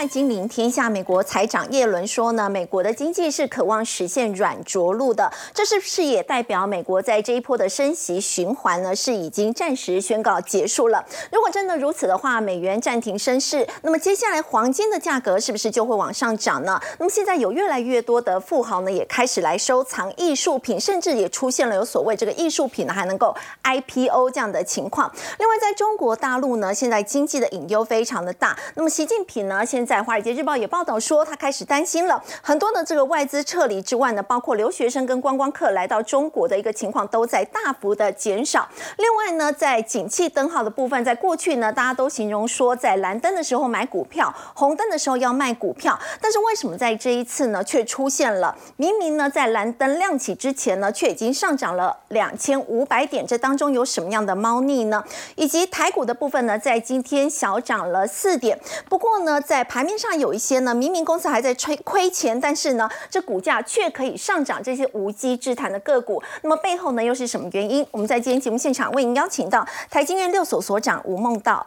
快金临天下，美国财长耶伦说呢，美国的经济是渴望实现软着陆的，这是不是也代表美国在这一波的升息循环呢是已经暂时宣告结束了？如果真的如此的话，美元暂停升势，那么接下来黄金的价格是不是就会往上涨呢？那么现在有越来越多的富豪呢也开始来收藏艺术品，甚至也出现了有所谓这个艺术品呢还能够 IPO 这样的情况。另外，在中国大陆呢，现在经济的隐忧非常的大，那么习近平呢，现在《在华尔街日报》也报道说，他开始担心了。很多的这个外资撤离之外呢，包括留学生跟观光客来到中国的一个情况都在大幅的减少。另外呢，在景气灯号的部分，在过去呢，大家都形容说，在蓝灯的时候买股票，红灯的时候要卖股票。但是为什么在这一次呢，却出现了明明呢，在蓝灯亮起之前呢，却已经上涨了两千五百点？这当中有什么样的猫腻呢？以及台股的部分呢，在今天小涨了四点。不过呢，在盘面上有一些呢，明明公司还在亏亏钱，但是呢，这股价却可以上涨，这些无稽之谈的个股，那么背后呢，又是什么原因？我们在今天节目现场为您邀请到台经院六所所长吴梦道，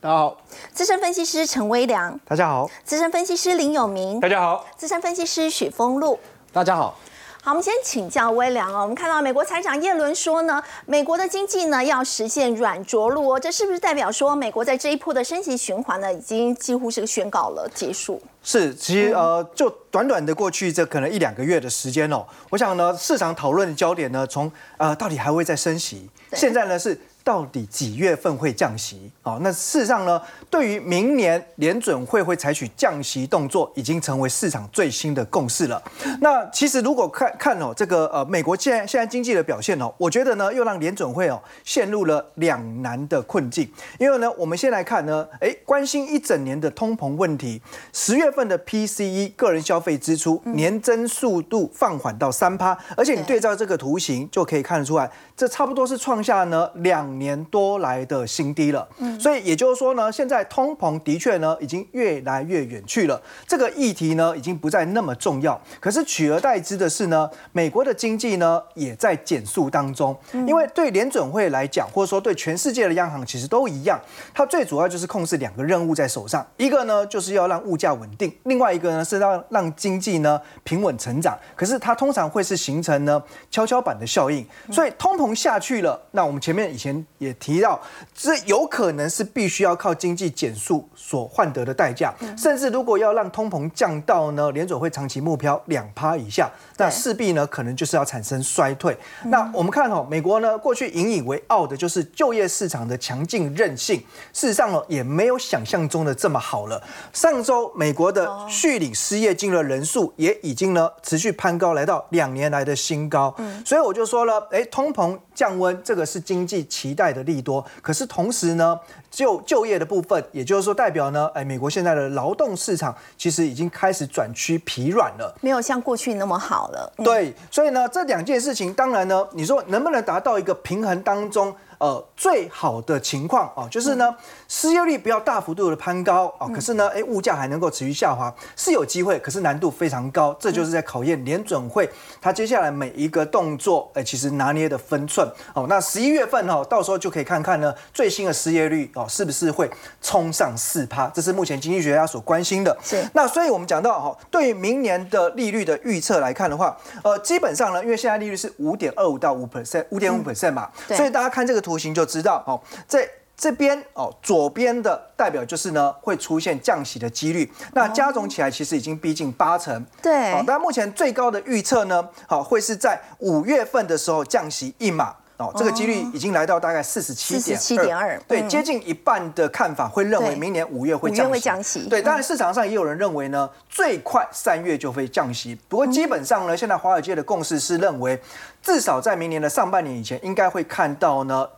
大家好；资深分析师陈威良，大家好；资深分析师林有明，大家好；资深分析师许峰路，大家好。好，我们先请教威良哦。我们看到美国财长耶伦说呢，美国的经济呢要实现软着陆哦，这是不是代表说美国在这一波的升息循环呢，已经几乎是宣告了结束？是，其实呃，就短短的过去这可能一两个月的时间哦，我想呢，市场讨论的焦点呢，从呃到底还会再升息，现在呢是。到底几月份会降息？哦，那事实上呢，对于明年联准会会采取降息动作，已经成为市场最新的共识了。那其实如果看看哦，这个呃美国现在现在经济的表现哦，我觉得呢又让联准会哦陷入了两难的困境。因为呢，我们先来看呢，哎，关心一整年的通膨问题，十月份的 PCE 个人消费支出年增速度放缓到三趴，而且你对照这个图形就可以看得出来，这差不多是创下呢两。年多来的新低了，嗯，所以也就是说呢，现在通膨的确呢已经越来越远去了，这个议题呢已经不再那么重要。可是取而代之的是呢，美国的经济呢也在减速当中，因为对联准会来讲，或者说对全世界的央行其实都一样，它最主要就是控制两个任务在手上，一个呢就是要让物价稳定，另外一个呢是让让经济呢平稳成长。可是它通常会是形成呢跷跷板的效应，所以通膨下去了，那我们前面以前。也提到，这有可能是必须要靠经济减速所换得的代价，甚至如果要让通膨降到呢联准会长期目标两趴以下，那势必呢可能就是要产生衰退。那我们看哦，美国呢过去引以为傲的就是就业市场的强劲韧性，事实上呢也没有想象中的这么好了。上周美国的续领失业金的人数也已经呢持续攀高，来到两年来的新高。所以我就说了，哎，通膨降温这个是经济期待。的利多，可是同时呢，就就业的部分，也就是说代表呢，哎，美国现在的劳动市场其实已经开始转趋疲软了，没有像过去那么好了。对，所以呢，这两件事情，当然呢，你说能不能达到一个平衡当中？呃，最好的情况啊，就是呢，失业率不要大幅度的攀高啊，可是呢，哎，物价还能够持续下滑，是有机会，可是难度非常高，这就是在考验联准会它接下来每一个动作，哎，其实拿捏的分寸哦。那十一月份哦，到时候就可以看看呢，最新的失业率哦，是不是会冲上四趴，这是目前经济学家所关心的。是。那所以我们讲到哈，对于明年的利率的预测来看的话，呃，基本上呢，因为现在利率是五点二五到五 percent，五点五 percent 嘛，所以大家看这个图。图形就知道哦，在这边哦，左边的代表就是呢会出现降息的几率，那加总起来其实已经逼近八成。对，但目前最高的预测呢，好会是在五月份的时候降息一码哦，这个几率已经来到大概四十七点七点二，对，接近一半的看法会认为明年五月会降息。对，当然市场上也有人认为呢，最快三月就会降息。不过基本上呢，现在华尔街的共识是认为，至少在明年的上半年以前，应该会看到呢。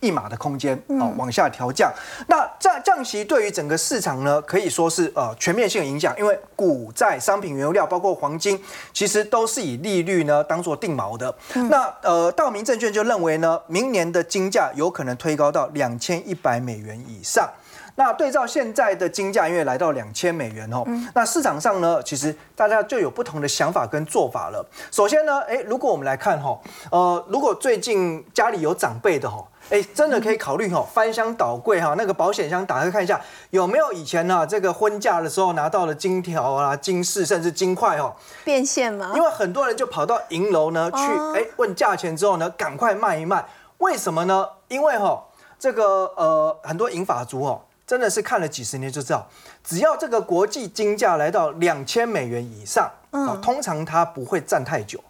一码的空间哦，往下调降。那降降息对于整个市场呢，可以说是呃全面性的影响，因为股债、商品、原油料，包括黄金，其实都是以利率呢当做定锚的。那呃，道明证券就认为呢，明年的金价有可能推高到两千一百美元以上。那对照现在的金价，因为来到两千美元哦，那市场上呢，其实大家就有不同的想法跟做法了。首先呢，哎，如果我们来看哈，呃，如果最近家里有长辈的哈。哎，真的可以考虑哈，翻箱倒柜哈，那个保险箱打开看一下，有没有以前呢这个婚嫁的时候拿到的金条啊、金饰，甚至金块哦，变现吗？因为很多人就跑到银楼呢去，哎，问价钱之后呢，赶快卖一卖。为什么呢？因为哈，这个呃，很多银法族哦，真的是看了几十年就知道，只要这个国际金价来到两千美元以上，嗯，通常它不会站太久，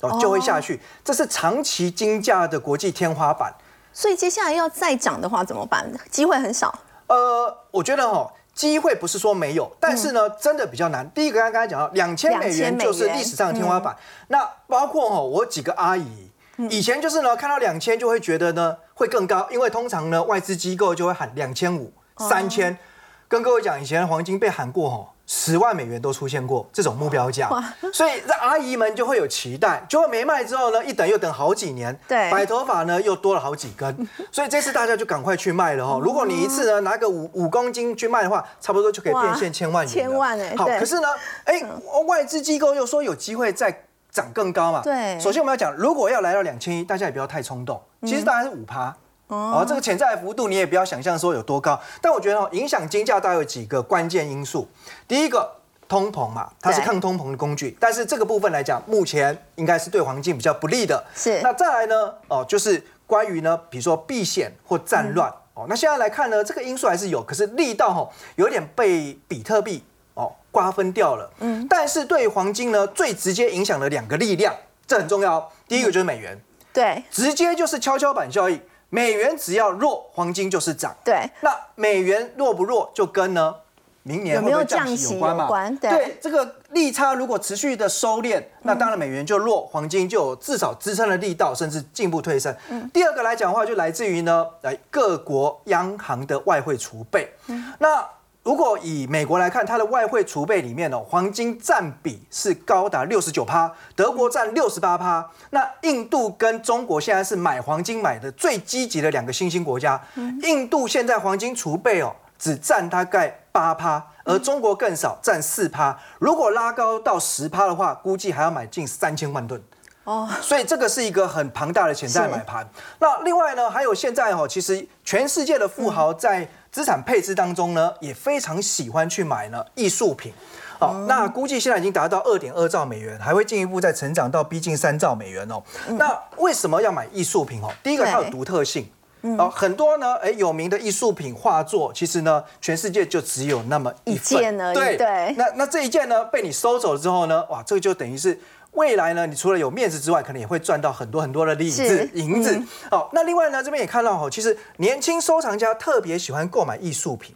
哦，就会下去。这是长期金价的国际天花板。所以接下来要再涨的话怎么办？机会很少。呃，我觉得哦，机会不是说没有，但是呢，真的比较难。第一个刚刚讲到两千美元就是历史上的天花板。那包括哦，我几个阿姨以前就是呢，看到两千就会觉得呢会更高，因为通常呢外资机构就会喊两千五、三千。跟各位讲，以前黄金被喊过哈。十万美元都出现过这种目标价，所以这阿姨们就会有期待，结果没卖之后呢，一等又等好几年，对，白头发呢又多了好几根，所以这次大家就赶快去卖了哈。如果你一次呢拿个五五公斤去卖的话，差不多就可以变现千万元。千万哎，好，可是呢，哎，外资机构又说有机会再涨更高嘛。对，首先我们要讲，如果要来到两千一，大家也不要太冲动，其实大概是五趴。哦，这个潜在的幅度你也不要想象说有多高，但我觉得哦，影响金价大概有几个关键因素。第一个，通膨嘛，它是抗通膨的工具，但是这个部分来讲，目前应该是对黄金比较不利的。是。那再来呢？哦，就是关于呢，比如说避险或战乱。哦，那现在来看呢，这个因素还是有，可是力道哈有点被比特币哦瓜分掉了。嗯。但是对黄金呢，最直接影响的两个力量，这很重要。第一个就是美元。对。直接就是跷跷板效应。美元只要弱，黄金就是涨。对，那美元弱不弱，就跟呢明年会不会降息有关嘛？对，这个利差如果持续的收敛，那当然美元就弱，黄金就至少支撑的力道，甚至进步推升。第二个来讲的话，就来自于呢，来各国央行的外汇储备。那如果以美国来看，它的外汇储备里面哦，黄金占比是高达六十九趴，德国占六十八趴。那印度跟中国现在是买黄金买的最积极的两个新兴国家。印度现在黄金储备哦，只占大概八趴，而中国更少，占四趴。如果拉高到十趴的话，估计还要买近三千万吨。哦，所以这个是一个很庞大的潜在买盘。那另外呢，还有现在哦，其实全世界的富豪在资产配置当中呢，也非常喜欢去买呢艺术品。好，那估计现在已经达到二点二兆美元，还会进一步再成长到逼近三兆美元哦。那为什么要买艺术品哦？第一个它有独特性，哦，很多呢，哎，有名的艺术品画作，其实呢，全世界就只有那么一件而已。对对。那那这一件呢，被你收走之后呢，哇，这个就等于是。未来呢，你除了有面子之外，可能也会赚到很多很多的利子、银子。哦，那另外呢，这边也看到哈，其实年轻收藏家特别喜欢购买艺术品。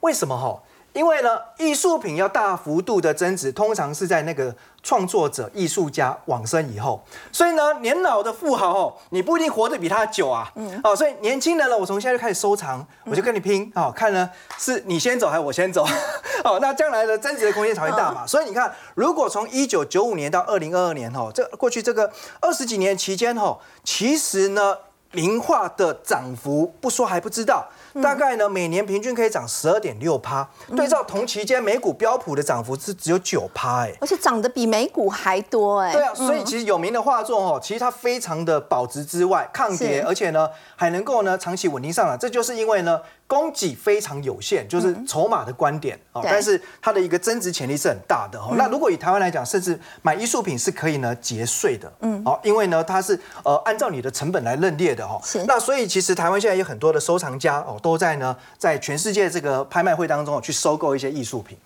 为什么哈？因为呢，艺术品要大幅度的增值，通常是在那个创作者、艺术家往生以后。所以呢，年老的富豪哦，你不一定活得比他久啊。嗯。哦，所以年轻人呢，我从现在就开始收藏，我就跟你拼哦，看呢是你先走还是我先走？哦，那将来的增值的空间才会大嘛。所以你看，如果从一九九五年到二零二二年哦，这过去这个二十几年期间哦，其实呢，名画的涨幅不说还不知道。大概呢，每年平均可以涨十二点六趴，对照同期间美股标普的涨幅是只有九趴，哎，而且涨得比美股还多，哎。对啊，所以其实有名的画作哦，其实它非常的保值之外，抗跌，而且呢还能够呢长期稳定上涨，这就是因为呢。供给非常有限，就是筹码的观点哦，但是它的一个增值潜力是很大的哦。那如果以台湾来讲，甚至买艺术品是可以呢节税的，嗯，好，因为呢它是呃按照你的成本来认列的哦。那所以其实台湾现在有很多的收藏家哦，都在呢在全世界这个拍卖会当中去收购一些艺术品。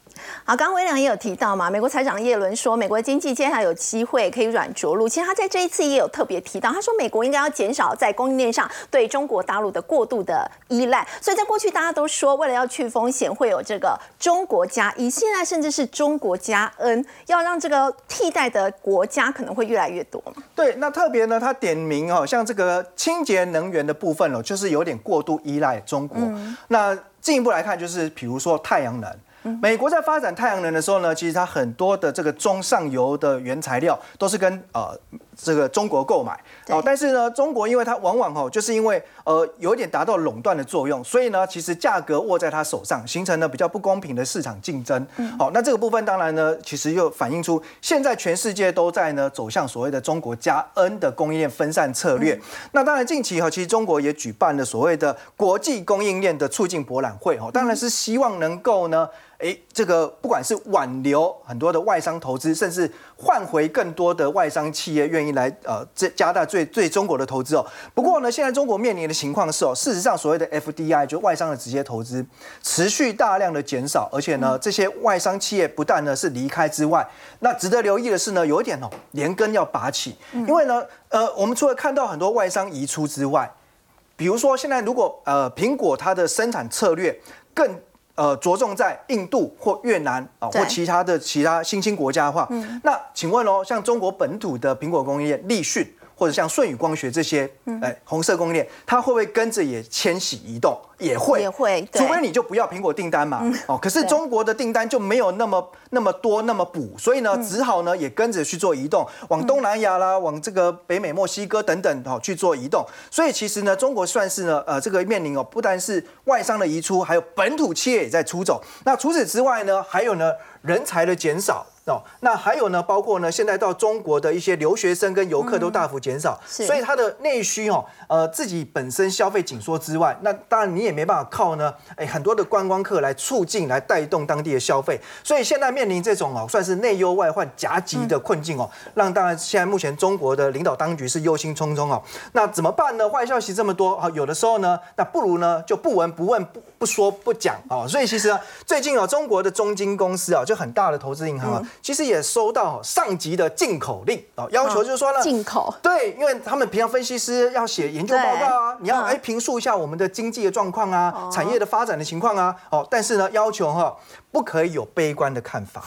好，刚刚威廉也有提到嘛，美国财长耶伦说，美国经济接下来有机会可以软着陆。其实他在这一次也有特别提到，他说美国应该要减少在供应链上对中国大陆的过度的依赖。所以在过去大家都说，为了要去风险，会有这个中国加一，现在甚至是中国加 N，要让这个替代的国家可能会越来越多对，那特别呢，他点名哦，像这个清洁能源的部分哦，就是有点过度依赖中国。那进一步来看，就是比如说太阳能。美国在发展太阳能的时候呢，其实它很多的这个中上游的原材料都是跟呃这个中国购买哦，但是呢，中国因为它往往哦，就是因为呃有一点达到垄断的作用，所以呢，其实价格握在它手上，形成了比较不公平的市场竞争。好，那这个部分当然呢，其实又反映出现在全世界都在呢走向所谓的中国加 N 的供应链分散策略。那当然近期哈，其实中国也举办了所谓的国际供应链的促进博览会哦，当然是希望能够呢。哎，这个不管是挽留很多的外商投资，甚至换回更多的外商企业愿意来呃，这加大对对中国的投资哦。不过呢，现在中国面临的情况是哦，事实上所谓的 FDI 就外商的直接投资持续大量的减少，而且呢，这些外商企业不但呢是离开之外，那值得留意的是呢，有一点哦，连根要拔起，因为呢，呃，我们除了看到很多外商移出之外，比如说现在如果呃苹果它的生产策略更。呃，着重在印度或越南啊，或其他的其他新兴国家的话，那请问哦，像中国本土的苹果工业立讯。或者像舜宇光学这些，哎，红色供应链，它会不会跟着也迁徙移动？也会，也会，除非你就不要苹果订单嘛。哦，可是中国的订单就没有那么那么多那么补，所以呢，只好呢也跟着去做移动，往东南亚啦，往这个北美、墨西哥等等哦去做移动。所以其实呢，中国算是呢，呃，这个面临哦，不单是外商的移出，还有本土企业也在出走。那除此之外呢，还有呢，人才的减少。哦，那还有呢，包括呢，现在到中国的一些留学生跟游客都大幅减少，所以它的内需哦，呃，自己本身消费紧缩之外，那当然你也没办法靠呢，哎，很多的观光客来促进来带动当地的消费，所以现在面临这种哦，算是内忧外患夹击的困境哦，让当然现在目前中国的领导当局是忧心忡忡哦，那怎么办呢？坏消息这么多啊，有的时候呢，那不如呢就不闻不问不不说不讲啊，所以其实最近哦，中国的中金公司啊，就很大的投资银行啊。其实也收到上级的进口令啊，要求就是说呢，进口。对，因为他们平常分析师要写研究报告啊，你要哎评述一下我们的经济的状况啊，产业的发展的情况啊，哦，但是呢，要求哈不可以有悲观的看法。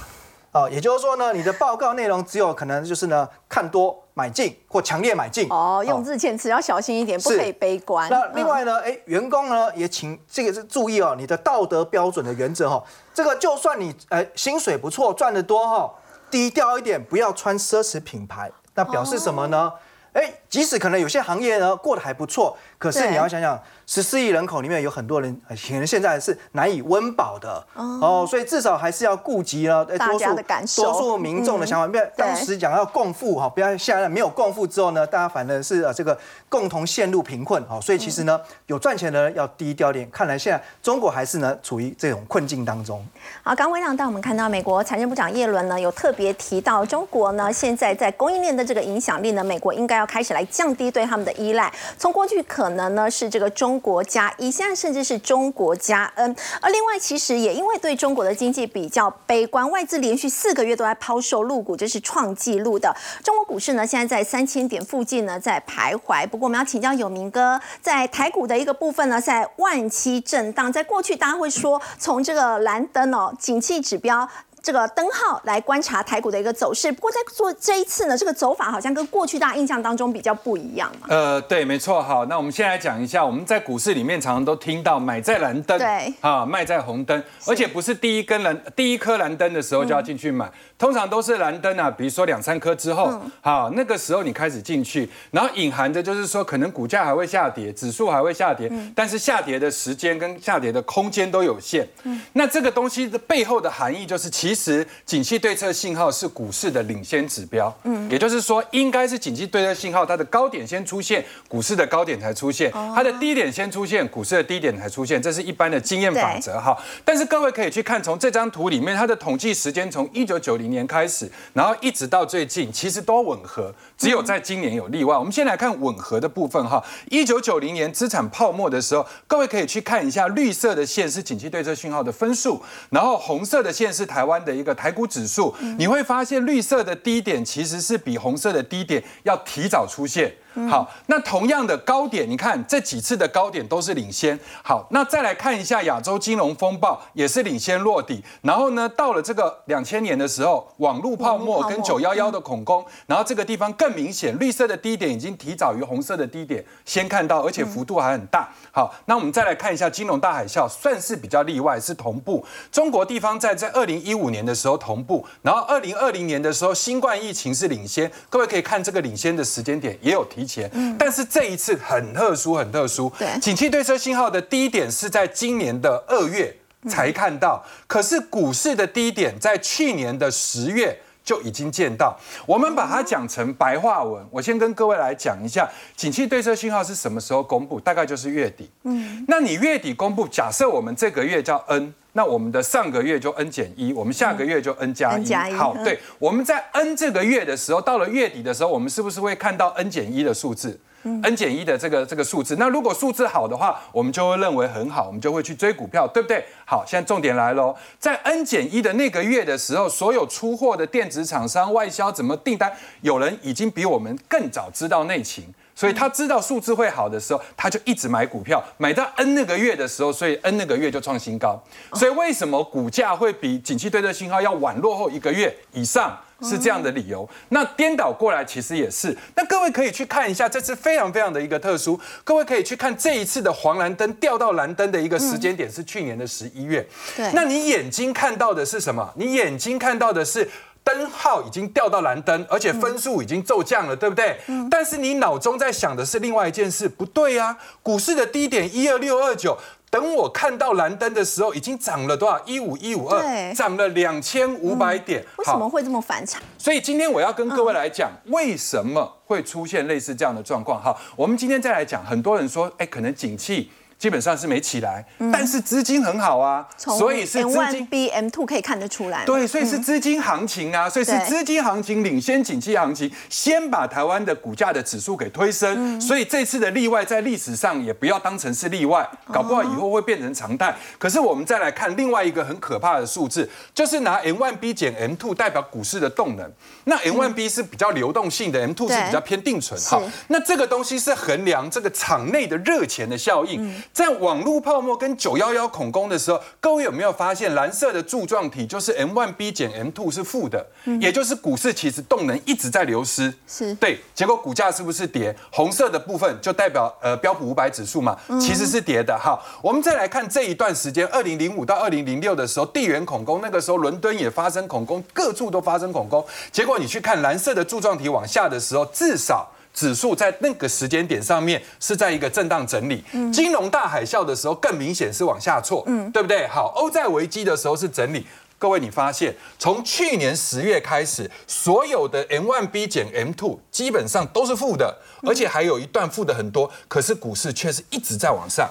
哦，也就是说呢，你的报告内容只有可能就是呢，看多买进或强烈买进。哦，用字遣词要小心一点，不可以悲观。那另外呢，哎，员工呢也请这个是注意哦，你的道德标准的原则哈，这个就算你哎薪水不错，赚得多哈，低调一点，不要穿奢侈品牌，那表示什么呢？哎，即使可能有些行业呢过得还不错，可是你要想想。十四亿人口里面有很多人，可能现在是难以温饱的哦，所以至少还是要顾及了多数多数民众的想法。不要当时讲要共富哈，不要现在没有共富之后呢，大家反而是这个共同陷入贫困哈。所以其实呢，有赚钱的人要低调点。看来现在中国还是呢处于这种困境当中。好，刚微亮带我们看到美国财政部长耶伦呢有特别提到，中国呢现在在供应链的这个影响力呢，美国应该要开始来降低对他们的依赖。从过去可可能呢是这个中。国加一，现在甚至是中国加 N，而另外其实也因为对中国的经济比较悲观，外资连续四个月都在抛售入股，这是创纪录的。中国股市呢，现在在三千点附近呢在徘徊。不过我们要请教有明哥，在台股的一个部分呢，在万期震荡，在过去大家会说从这个蓝灯哦，景气指标。这个灯号来观察台股的一个走势，不过在做这一次呢，这个走法好像跟过去大家印象当中比较不一样嘛。呃，对，没错。好，那我们先来讲一下，我们在股市里面常常都听到买在蓝灯，对，啊，卖在红灯，而且不是第一根蓝第一颗蓝灯的时候就要进去买，通常都是蓝灯啊，比如说两三颗之后，好，那个时候你开始进去，然后隐含着就是说可能股价还会下跌，指数还会下跌，但是下跌的时间跟下跌的空间都有限。嗯，那这个东西的背后的含义就是其。其实，景气对策信号是股市的领先指标。嗯，也就是说，应该是景气对策信号，它的高点先出现，股市的高点才出现；它的低点先出现，股市的低点才出现。这是一般的经验法则哈。但是各位可以去看，从这张图里面，它的统计时间从一九九零年开始，然后一直到最近，其实都吻合，只有在今年有例外。我们先来看吻合的部分哈。一九九零年资产泡沫的时候，各位可以去看一下，绿色的线是景气对策信号的分数，然后红色的线是台湾。的一个台股指数，你会发现绿色的低点其实是比红色的低点要提早出现。好，那同样的高点，你看这几次的高点都是领先。好，那再来看一下亚洲金融风暴，也是领先落底。然后呢，到了这个两千年的时候，网络泡沫跟九幺幺的恐攻，然后这个地方更明显，绿色的低点已经提早于红色的低点先看到，而且幅度还很大。好，那我们再来看一下金融大海啸，算是比较例外，是同步。中国地方在在二零一五年的时候同步，然后二零二零年的时候新冠疫情是领先。各位可以看这个领先的时间点也有提前，但是这一次很特殊，很特殊。对，景气对车信号的低点是在今年的二月才看到，可是股市的低点在去年的十月。就已经见到，我们把它讲成白话文。我先跟各位来讲一下，景气对策信号是什么时候公布？大概就是月底。嗯，那你月底公布，假设我们这个月叫 N，那我们的上个月就 N 减一，我们下个月就 N 加一。好，对，我们在 N 这个月的时候，到了月底的时候，我们是不是会看到 N 减一的数字？n 减一的这个这个数字，那如果数字好的话，我们就会认为很好，我们就会去追股票，对不对？好，现在重点来喽，在 n 减一的那个月的时候，所有出货的电子厂商、外销怎么订单，有人已经比我们更早知道内情，所以他知道数字会好的时候，他就一直买股票，买到 n 那个月的时候，所以 n 那个月就创新高。所以为什么股价会比景气对策信号要晚落后一个月以上？是这样的理由，那颠倒过来其实也是。那各位可以去看一下，这次非常非常的一个特殊。各位可以去看这一次的黄蓝灯掉到蓝灯的一个时间点是去年的十一月。对，那你眼睛看到的是什么？你眼睛看到的是灯号已经掉到蓝灯，而且分数已经骤降了，对不对？嗯。但是你脑中在想的是另外一件事，不对呀。股市的低点一二六二九。等我看到蓝灯的时候，已经涨了多少？一五一五二，涨了两千五百点。为什么会这么反常？所以今天我要跟各位来讲，为什么会出现类似这样的状况？哈，我们今天再来讲。很多人说，哎，可能景气。基本上是没起来，但是资金很好啊，所以是资金 B M two 可以看得出来。对，所以是资金行情啊，所以是资金行情领先景气行情，先把台湾的股价的指数给推升。所以这次的例外在历史上也不要当成是例外，搞不好以后会变成常态。可是我们再来看另外一个很可怕的数字，就是拿 M one B 减 M two 代表股市的动能。那 M one B 是比较流动性的，M two 是比较偏定存。好，那这个东西是衡量这个场内的热钱的效应。在网络泡沫跟九幺幺恐攻的时候，各位有没有发现蓝色的柱状体就是 M one B 减 M two 是负的，也就是股市其实动能一直在流失，是对，结果股价是不是跌？红色的部分就代表呃标普五百指数嘛，其实是跌的。哈，我们再来看这一段时间，二零零五到二零零六的时候，地缘恐攻那个时候伦敦也发生恐攻，各处都发生恐攻，结果你去看蓝色的柱状体往下的时候，至少。指数在那个时间点上面是在一个震荡整理，金融大海啸的时候更明显是往下挫，对不对？好，欧债危机的时候是整理。各位，你发现从去年十月开始，所有的 M one B 减 M two 基本上都是负的，而且还有一段负的很多，可是股市却是一直在往上，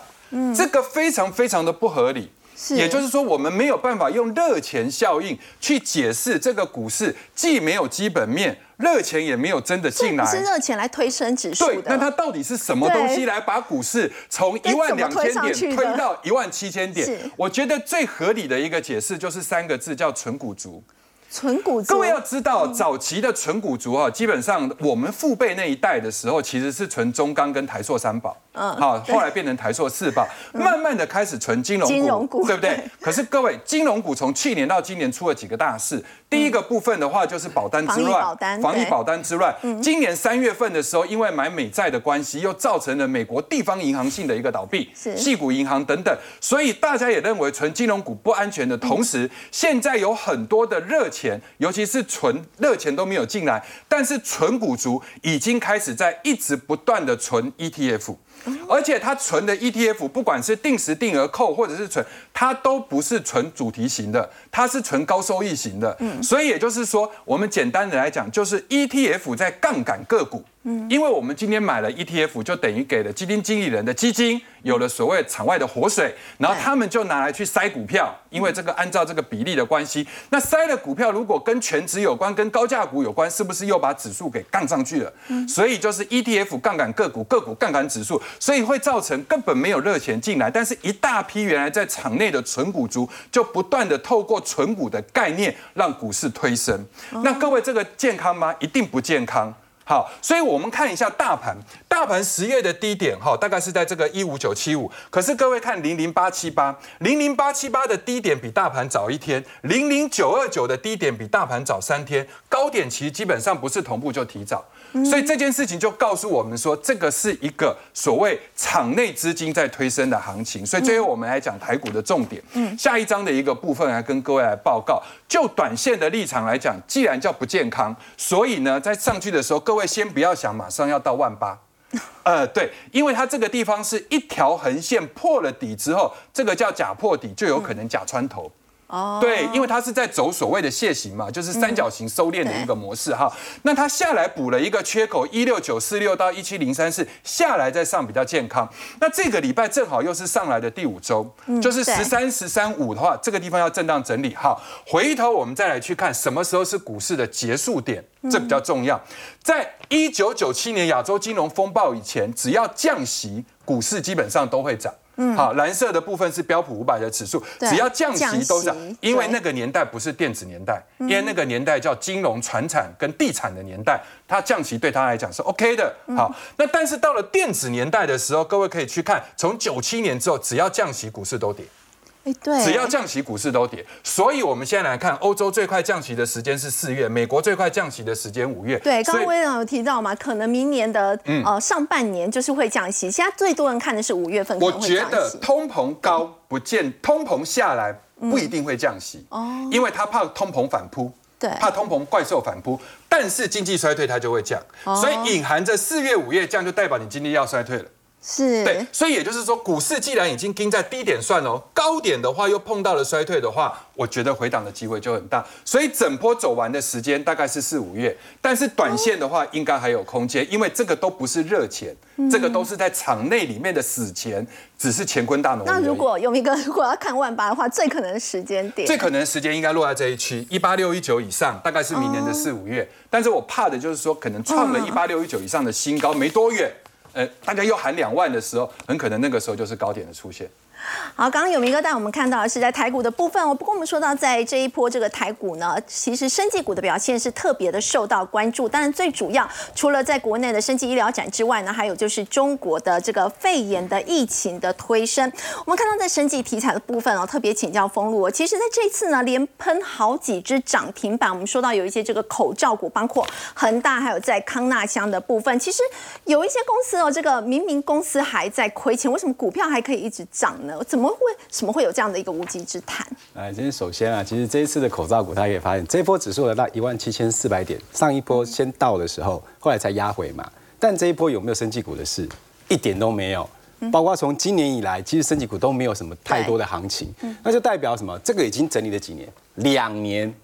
这个非常非常的不合理。也就是说，我们没有办法用热钱效应去解释这个股市，既没有基本面，热钱也没有真的进来，是热钱来推升指数对，那它到底是什么东西来把股市从一万两千点推到一万七千点？我觉得最合理的一个解释就是三个字，叫纯股族。纯股族，各位要知道，早期的纯股族啊，基本上我们父辈那一代的时候，其实是纯中钢跟台塑三宝，嗯，好，后来变成台塑四宝，慢慢的开始纯金融股，对不对？可是各位，金融股从去年到今年出了几个大事，第一个部分的话就是保单之乱，防疫保单之乱。今年三月份的时候，因为买美债的关系，又造成了美国地方银行性的一个倒闭，系股银行等等，所以大家也认为纯金融股不安全的同时，现在有很多的热。钱，尤其是存热钱都没有进来，但是存股族已经开始在一直不断的存 ETF，而且它存的 ETF 不管是定时定额扣或者是存，它都不是纯主题型的，它是纯高收益型的。嗯，所以也就是说，我们简单的来讲，就是 ETF 在杠杆个股。嗯因为我们今天买了 ETF，就等于给了基金经理人的基金有了所谓场外的活水，然后他们就拿来去塞股票。因为这个按照这个比例的关系，那塞的股票如果跟全值有关、跟高价股有关，是不是又把指数给杠上去了？所以就是 ETF 杠杆个股，个股杠杆指数，所以会造成根本没有热钱进来，但是一大批原来在场内的纯股族就不断的透过纯股的概念让股市推升。那各位这个健康吗？一定不健康。好，所以我们看一下大盘，大盘十月的低点哈，大概是在这个一五九七五。可是各位看零零八七八，零零八七八的低点比大盘早一天，零零九二九的低点比大盘早三天，高点其实基本上不是同步就提早。所以这件事情就告诉我们说，这个是一个所谓场内资金在推升的行情。所以最后我们来讲台股的重点。嗯，下一章的一个部分来跟各位来报告。就短线的立场来讲，既然叫不健康，所以呢，在上去的时候，各位先不要想马上要到万八。呃，对，因为它这个地方是一条横线破了底之后，这个叫假破底，就有可能假穿头。哦，对，因为它是在走所谓的楔形嘛，就是三角形收敛的一个模式哈。那它下来补了一个缺口，一六九四六到一七零三四下来再上比较健康。那这个礼拜正好又是上来的第五周，就是十三十三五的话，这个地方要震荡整理。哈，回头我们再来去看什么时候是股市的结束点，这比较重要。在一九九七年亚洲金融风暴以前，只要降息，股市基本上都会涨。好，蓝色的部分是标普五百的指数，只要降息都是，因为那个年代不是电子年代，因为那个年代叫金融、船产跟地产的年代，它降息对它来讲是 OK 的。好，那但是到了电子年代的时候，各位可以去看，从九七年之后，只要降息，股市都跌。对，只要降息，股市都跌。所以，我们现在来看，欧洲最快降息的时间是四月，美国最快降息的时间五月。对，刚刚威廉有提到嘛，可能明年的呃上半年就是会降息。现在最多人看的是五月份。我觉得通膨高不见，通膨下来不一定会降息哦，因为他怕通膨反扑，对，怕通膨怪兽反扑。但是经济衰退它就会降，所以隐含着四月、五月降，就代表你经济要衰退了。是对，所以也就是说，股市既然已经盯在低点算哦，高点的话又碰到了衰退的话，我觉得回档的机会就很大。所以整波走完的时间大概是四五月，但是短线的话应该还有空间，因为这个都不是热钱，这个都是在场内里面的死钱，只是乾坤大挪移。那如果有一个如果要看万八的话，最可能的时间点，最可能的时间应该落在这一区一八六一九以上，大概是明年的四五月。但是我怕的就是说，可能创了一八六一九以上的新高没多远。呃，大家又喊两万的时候，很可能那个时候就是高点的出现。好，刚刚有明哥带我们看到的是在台股的部分哦。不过我们说到在这一波这个台股呢，其实生技股的表现是特别的受到关注。当然最主要除了在国内的生技医疗展之外呢，还有就是中国的这个肺炎的疫情的推升。我们看到在生技题材的部分哦，特别请教封路。其实在这次呢，连喷好几只涨停板。我们说到有一些这个口罩股，包括恒大，还有在康纳香的部分。其实有一些公司哦，这个明明公司还在亏钱，为什么股票还可以一直涨呢？怎么会？什么会有这样的一个无稽之谈？哎，其实首先啊，其实这一次的口罩股，大家可以发现，这一波指数来到一万七千四百点，上一波先到的时候，后来才压回嘛。但这一波有没有升级股的事？一点都没有。包括从今年以来，其实升级股都没有什么太多的行情。那就代表什么？这个已经整理了几年？两年。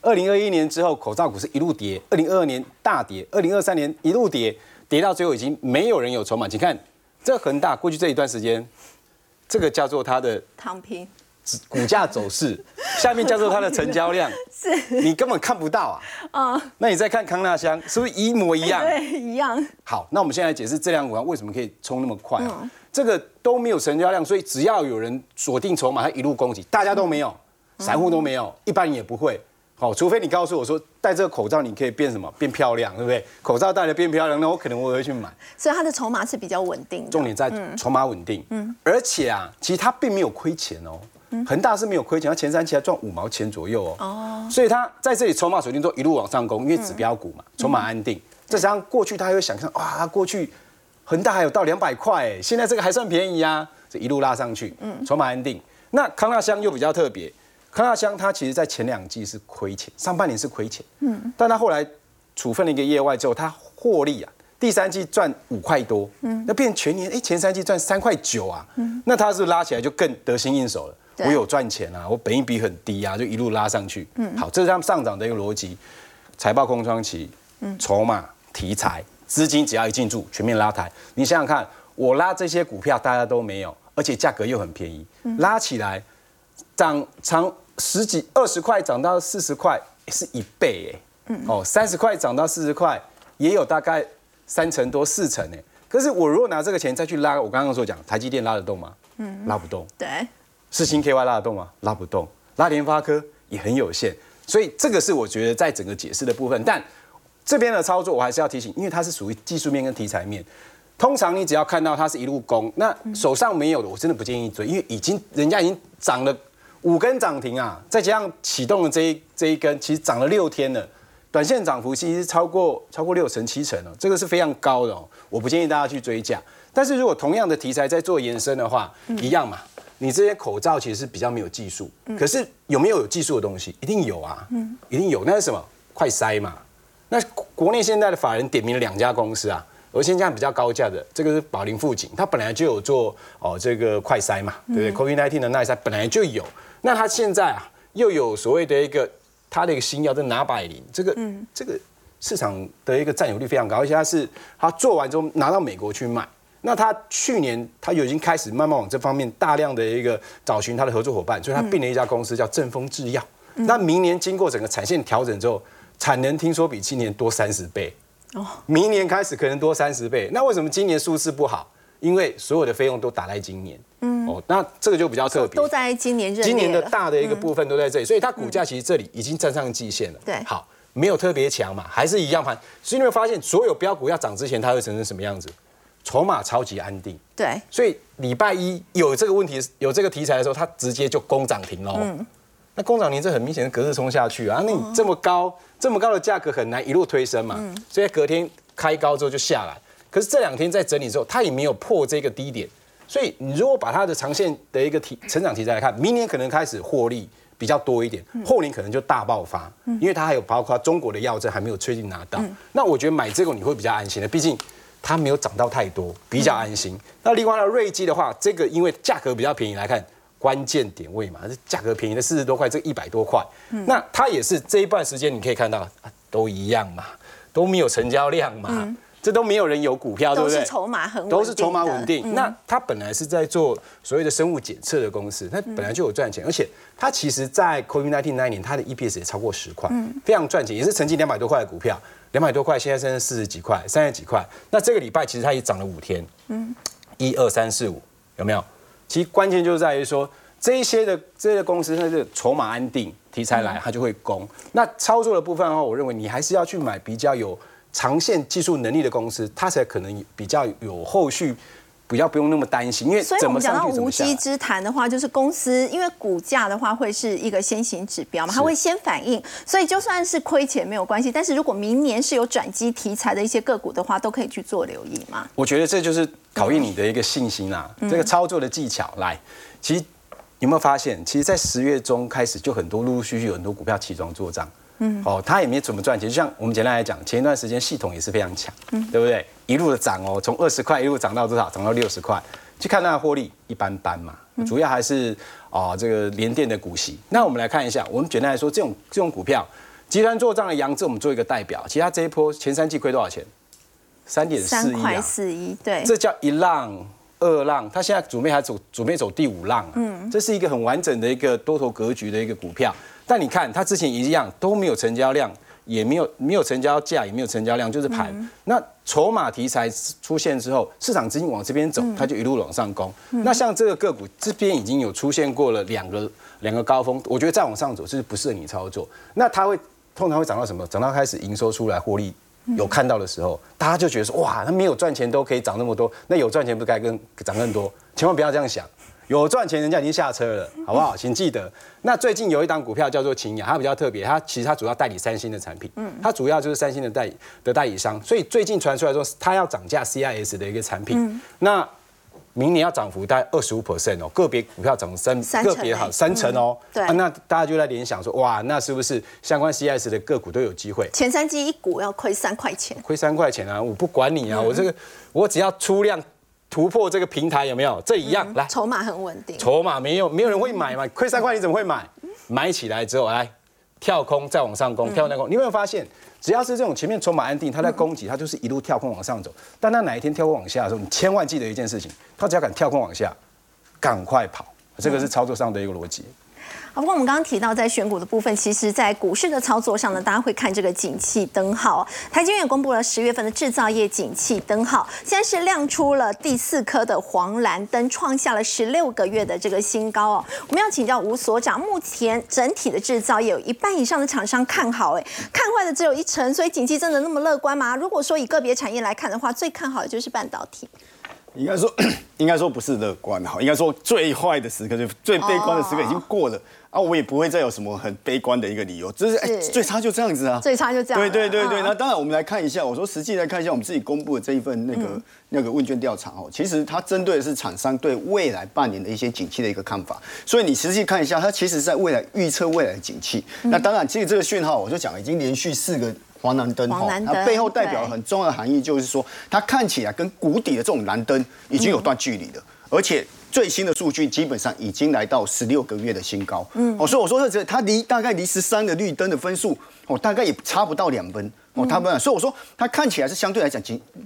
二零二一年之后，口罩股是一路跌；二零二二年大跌；二零二三年一路跌，跌到最后已经没有人有筹码。请看这恒大过去这一段时间。这个叫做它的躺平股价走势，下面叫做它的成交量，是你根本看不到啊。啊，那你再看康纳香，是不是一模一样？对，一样。好，那我们现在解释这两股为什么可以冲那么快啊？这个都没有成交量，所以只要有人锁定筹码，它一路攻击，大家都没有，散户都没有，一般人也不会。好，除非你告诉我说戴这个口罩你可以变什么变漂亮，对不对？口罩戴了变漂亮，那我可能我会去买。所以它的筹码是比较稳定的。重点在筹码稳定。嗯。而且啊，其实它并没有亏钱哦。嗯。恒大是没有亏钱，它前三期还赚五毛钱左右哦。哦。所以它在这里筹码水定都一路往上攻，因为指标股嘛，筹码安定。再加上过去他会想象哇，过去恒大还有到两百块，现在这个还算便宜啊，这一路拉上去，嗯，筹码安定。那康纳香又比较特别。康纳香它其实在前两季是亏钱，上半年是亏钱，嗯，但它后来处分了一个业外之后，它获利啊，第三季赚五块多，嗯，那变全年哎前三季赚三块九啊，嗯，那它是拉起来就更得心应手了，我有赚钱啊，我本益比很低啊，就一路拉上去，嗯，好，这是他们上涨的一个逻辑，财报空窗期，嗯，筹码题材资金只要一进驻，全面拉抬，你想想看，我拉这些股票大家都没有，而且价格又很便宜，拉起来。涨长十几二十块涨到四十块是一倍哎，嗯哦三十块涨到四十块也有大概三成多四成哎，可是我如果拿这个钱再去拉，我刚刚所讲台积电拉得动吗？嗯，拉不动。对，四星 KY 拉得动吗？拉不动。拉联发科也很有限，所以这个是我觉得在整个解释的部分，但。这边的操作我还是要提醒，因为它是属于技术面跟题材面。通常你只要看到它是一路攻，那手上没有的，我真的不建议追，因为已经人家已经涨了五根涨停啊，再加上启动的这一这一根，其实涨了六天了，短线涨幅其实超过超过六成七成哦，这个是非常高的哦，我不建议大家去追价。但是如果同样的题材在做延伸的话，一样嘛，你这些口罩其实是比较没有技术，可是有没有有技术的东西？一定有啊，一定有，那是什么？快筛嘛。那国内现在的法人点名了两家公司啊。而现在比较高价的，这个是宝林富锦，它本来就有做哦这个快筛嘛，对不对？COVID-19 的耐筛本来就有，那他现在啊又有所谓的一个他的一个新药，这拿百灵，这个这个市场的一个占有率非常高，而且他是他做完之后拿到美国去卖。那他去年他就已经开始慢慢往这方面大量的一个找寻他的合作伙伴，所以他并了一家公司叫正风制药。那明年经过整个产线调整之后，产能听说比今年多三十倍。哦，明年开始可能多三十倍。那为什么今年数字不好？因为所有的费用都打在今年。嗯，哦，那这个就比较特别，都在今年。今年的大的一个部分都在这里，所以它股价其实这里已经站上季线了。对，好，没有特别强嘛，还是一样盘。所以你会发现，所有标股要涨之前，它会成成什么样子？筹码超级安定。对，所以礼拜一有这个问题、有这个题材的时候，它直接就攻涨停喽。嗯，那攻涨停这很明显的隔日冲下去啊，那你这么高、这么高的价格很难一路推升嘛。嗯，所以隔天。开高之后就下来，可是这两天在整理之后，它也没有破这个低点，所以你如果把它的长线的一个题成长题材来看，明年可能开始获利比较多一点，后年可能就大爆发，因为它还有包括中国的药证还没有确定拿到，那我觉得买这个你会比较安心的，毕竟它没有涨到太多，比较安心。那另外呢，瑞基的话，这个因为价格比较便宜来看，关键点位嘛，这价格便宜的四十多块，这一百多块，那它也是这一段时间你可以看到都一样嘛。都没有成交量嘛，这都没有人有股票，对不对？都是筹码很都是筹码稳定。那它本来是在做所谓的生物检测的公司，它本来就有赚钱，而且它其实在 COVID-19 那一年，它的 EPS 也超过十块，非常赚钱，也是曾经两百多块的股票，两百多块现在剩四十几块、三十几块。那这个礼拜其实它也涨了五天，嗯，一二三四五有没有？其实关键就在于说这一些的这些公司，它是筹码安定。题材来，它就会攻。那操作的部分的话，我认为你还是要去买比较有长线技术能力的公司，它才可能比较有后续，不要不用那么担心。因为所以我们讲到无稽之谈的话，就是公司因为股价的话会是一个先行指标嘛，它会先反应，所以就算是亏钱没有关系。但是如果明年是有转机题材的一些个股的话，都可以去做留意嘛。我觉得这就是考验你的一个信心啦，这个操作的技巧来，其实。有没有发现，其实，在十月中开始就很多陆陆续续有很多股票起装做账，嗯，哦，它也没怎么赚钱。就像我们简单来讲，前一段时间系统也是非常强，嗯，对不对？一路的涨哦，从二十块一路涨到多少？涨到六十块。去看它的获利一般般嘛，主要还是啊这个联电的股息。那我们来看一下，我们简单来说，这种这种股票，集团做账的杨志，我们做一个代表。其他这一波前三季亏多少钱？三点四亿啊，四亿，对，这叫一浪。二浪，它现在准备还走，准备走第五浪，嗯，这是一个很完整的一个多头格局的一个股票。但你看，它之前一样都没有成交量，也没有没有成交价，也没有成交量，就是盘。那筹码题材出现之后，市场资金往这边走，它就一路往上攻。那像这个个股这边已经有出现过了两个两个高峰，我觉得再往上走就是不适合你操作。那它会通常会涨到什么？涨到开始营收出来获利。有看到的时候，大家就觉得说哇，他没有赚钱都可以涨那么多，那有赚钱不该更涨更多？千万不要这样想，有赚钱人家已经下车了，好不好？请记得。那最近有一档股票叫做秦雅，它比较特别，它其实它主要代理三星的产品，嗯，它主要就是三星的代理的代理商，所以最近传出来说它要涨价 CIS 的一个产品，那。明年要涨幅大概二十五 percent 哦，个别股票涨三，个别好三成哦。对，那大家就在联想说，哇，那是不是相关 CS 的个股都有机会？前三季一股要亏三块钱，亏三块钱啊！我不管你啊，我这个我只要出量突破这个平台有没有？这一样来，筹码很稳定，筹码没有没有人会买嘛？亏三块你怎么会买？买起来之后来跳空再往上攻，跳那空，你有没有发现？只要是这种前面筹码安定，它在攻击，它就是一路跳空往上走。但它哪一天跳空往下的时候，你千万记得一件事情：它只要敢跳空往下，赶快跑。这个是操作上的一个逻辑。啊不过我们刚刚提到，在选股的部分，其实，在股市的操作上呢，大家会看这个景气灯号。台积电公布了十月份的制造业景气灯号，现在是亮出了第四颗的黄蓝灯，创下了十六个月的这个新高哦。我们要请教吴所长，目前整体的制造业有一半以上的厂商看好，哎，看坏的只有一成，所以景气真的那么乐观吗？如果说以个别产业来看的话，最看好的就是半导体。应该说，应该说不是乐观哈，应该说最坏的时刻就最悲观的时刻已经过了。啊，我也不会再有什么很悲观的一个理由，就是哎，最差就这样子啊，最差就这样。对对对对，那当然我们来看一下，我说实际来看一下我们自己公布的这一份那个那个问卷调查哦，其实它针对的是厂商对未来半年的一些景气的一个看法，所以你实际看一下，它其实在未来预测未来的景气。那当然，其实这个讯号我就讲已经连续四个黄蓝灯哈，它背后代表很重要的含义就是说，它看起来跟谷底的这种蓝灯已经有段距离了，而且。最新的数据基本上已经来到十六个月的新高，嗯，哦，所以我说这它离大概离十三个绿灯的分数，哦，大概也差不到两分，哦，他们，所以我说它看起来是相对来讲，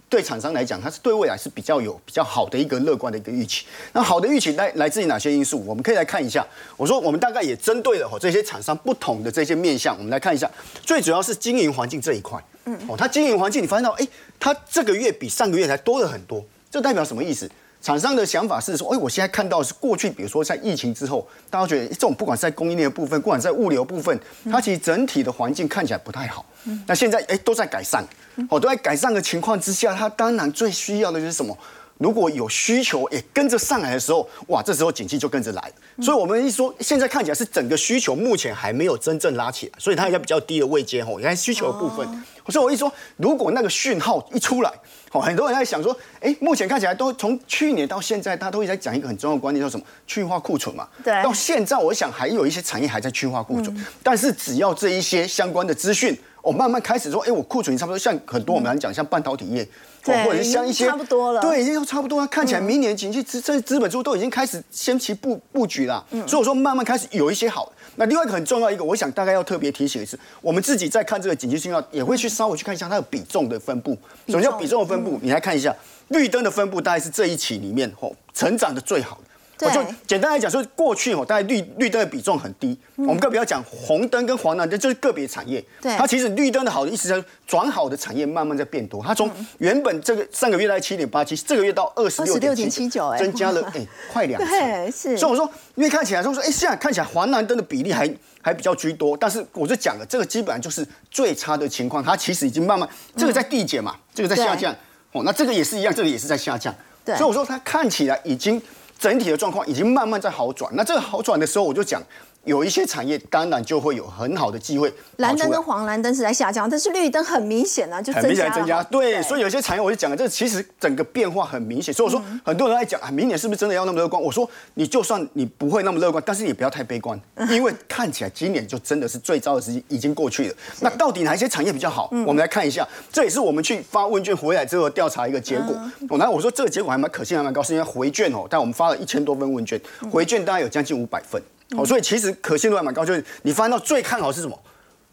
对厂商来讲，它是对未来是比较有比较好的一个乐观的一个预期。那好的预期来来自于哪些因素？我们可以来看一下。我说我们大概也针对了哦这些厂商不同的这些面向，我们来看一下。最主要是经营环境这一块，嗯，哦，它经营环境你发现到，哎，它这个月比上个月才多了很多，这代表什么意思？厂商的想法是说，哎，我现在看到是过去，比如说在疫情之后，大家觉得这种不管是在供应链的部分，不管在物流部分，它其实整体的环境看起来不太好。那现在哎都在改善，哦都在改善的情况之下，它当然最需要的就是什么？如果有需求也跟着上来的时候，哇，这时候景气就跟着来。所以我们一说，现在看起来是整个需求目前还没有真正拉起来，所以它也比较低的位阶吼。你看需求的部分，所以我一说，如果那个讯号一出来。很多人在想说，哎，目前看起来都从去年到现在，他都一直在讲一个很重要的观念，叫什么去化库存嘛。对。到现在，我想还有一些产业还在去化库存，但是只要这一些相关的资讯，我慢慢开始说，哎，我库存差不多，像很多我们来讲，像半导体业，或者是像一些差不多了，对，已经差不多了。看起来明年经济资这资本主都已经开始先期布布局了，所以我说慢慢开始有一些好。那另外一个很重要一个，我想大概要特别提醒的是，我们自己在看这个紧急信号，也会去稍微去看一下它的比重的分布。什么叫比重的分布？你来看一下绿灯的分布，大概是这一期里面吼成长的最好的。我就简单来讲，说过去哦，大概绿绿灯的比重很低。我们更不要讲红灯跟黄蓝灯，就是个别产业。对。它其实绿灯的好的意思是转好的产业慢慢在变多。它从原本这个上个月在七点八七，这个月到二十六点七九，增加了哎快两成。对，是。所以我说，因为看起来说说，哎，现在看起来黄蓝灯的比例还还比较居多，但是我就讲了，这个基本上就是最差的情况。它其实已经慢慢这个在递减嘛，这个在下降。哦，那这个也是一样，这个也是在下降。对。所以我说，它看起来已经。整体的状况已经慢慢在好转，那这个好转的时候，我就讲。有一些产业当然就会有很好的机会。蓝灯跟黄蓝灯是在下降，但是绿灯很明显啊，就很明显增加。对，所以有些产业我就讲了，这其实整个变化很明显。所以我说很多人在讲啊，明年是不是真的要那么乐观？我说你就算你不会那么乐观，但是也不要太悲观，因为看起来今年就真的是最糟的时机已经过去了。那到底哪一些产业比较好？我们来看一下，这也是我们去发问卷回来之后调查一个结果。我来我说这个结果还蛮可信，还蛮高，是因为回卷哦，但我们发了一千多份问卷，回卷大概有将近五百份。哦，所以其实可信度还蛮高，就是你发现到最看好是什么？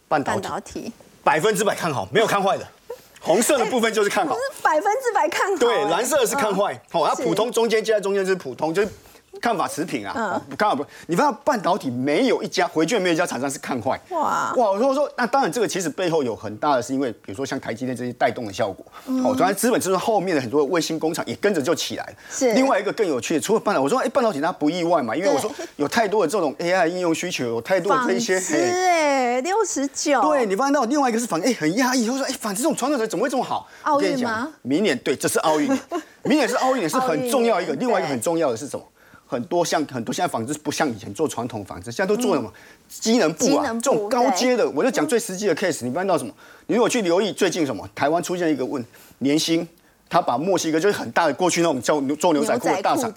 半导体，百分之百看好，没有看坏的。红色的部分就是看好，百分之百看好。对，蓝色的是看坏。好，那普通中间接在中间是普通，就是。看法持平啊，看法不，你发现半导体没有一家回卷，没有一家厂商是看坏。哇哇，我说说，那当然这个其实背后有很大的是因为，比如说像台积电这些带动的效果。哦，当然资本就是后面的很多卫星工厂也跟着就起来了。是。另外一个更有趣的，除了半导，我说哎，半导体它不意外嘛，因为我说有太多的这种 AI 应用需求，有太多的这一些。是哎，六十九。对你发现到另外一个是反哎很压抑，我说哎，反正这种传统产怎么会这么好？奥运吗？明年对，这是奥运，明年是奥运，也是很重要一个。另外一个很重要的是什么？很多像很多现在纺织不像以前做传统纺织，现在都做什么机能布啊，这种高阶的，我就讲最实际的 case。你看到什么？你如果去留意最近什么，台湾出现一个问年薪，他把墨西哥就是很大的过去那种叫做牛仔裤的大厂，